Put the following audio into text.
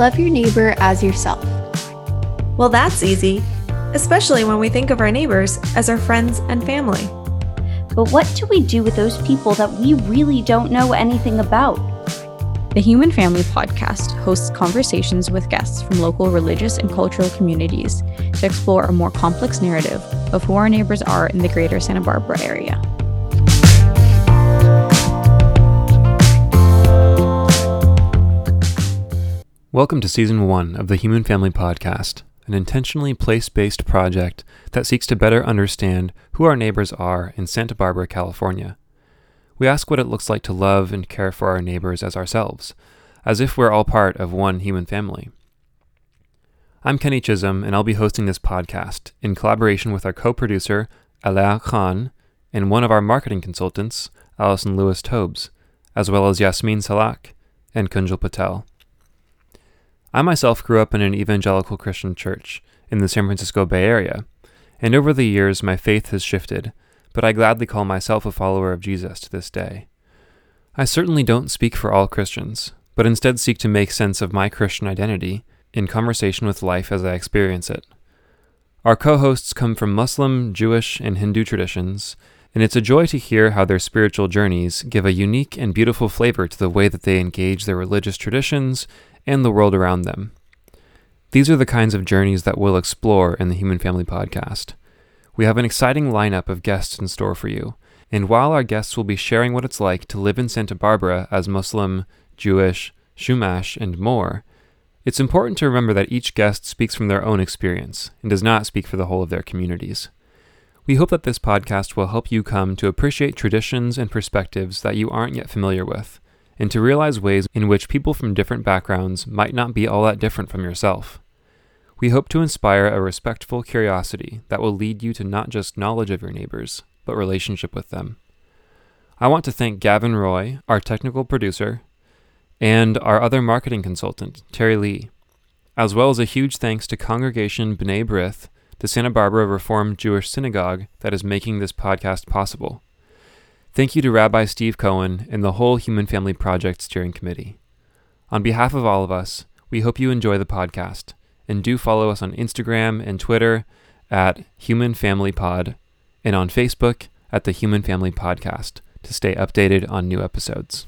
love your neighbor as yourself? Well, that's easy, especially when we think of our neighbors as our friends and family. But what do we do with those people that we really don't know anything about? The Human Family Podcast hosts conversations with guests from local religious and cultural communities to explore a more complex narrative of who our neighbors are in the greater Santa Barbara area. Welcome to Season 1 of the Human Family Podcast, an intentionally place based project that seeks to better understand who our neighbors are in Santa Barbara, California. We ask what it looks like to love and care for our neighbors as ourselves, as if we're all part of one human family. I'm Kenny Chisholm, and I'll be hosting this podcast in collaboration with our co producer, Alaa Khan, and one of our marketing consultants, Allison Lewis Tobes, as well as Yasmin Salak and Kunjal Patel. I myself grew up in an evangelical Christian church in the San Francisco Bay Area, and over the years my faith has shifted, but I gladly call myself a follower of Jesus to this day. I certainly don't speak for all Christians, but instead seek to make sense of my Christian identity in conversation with life as I experience it. Our co hosts come from Muslim, Jewish, and Hindu traditions, and it's a joy to hear how their spiritual journeys give a unique and beautiful flavor to the way that they engage their religious traditions and the world around them. These are the kinds of journeys that we'll explore in the Human Family Podcast. We have an exciting lineup of guests in store for you, and while our guests will be sharing what it's like to live in Santa Barbara as Muslim, Jewish, Chumash, and more, it's important to remember that each guest speaks from their own experience and does not speak for the whole of their communities. We hope that this podcast will help you come to appreciate traditions and perspectives that you aren't yet familiar with and to realize ways in which people from different backgrounds might not be all that different from yourself. We hope to inspire a respectful curiosity that will lead you to not just knowledge of your neighbors, but relationship with them. I want to thank Gavin Roy, our technical producer, and our other marketing consultant, Terry Lee, as well as a huge thanks to Congregation B'nai B'rith, the Santa Barbara Reformed Jewish synagogue that is making this podcast possible. Thank you to Rabbi Steve Cohen and the whole Human Family Project Steering Committee. On behalf of all of us, we hope you enjoy the podcast and do follow us on Instagram and Twitter at Human Family Pod and on Facebook at the Human Family Podcast to stay updated on new episodes.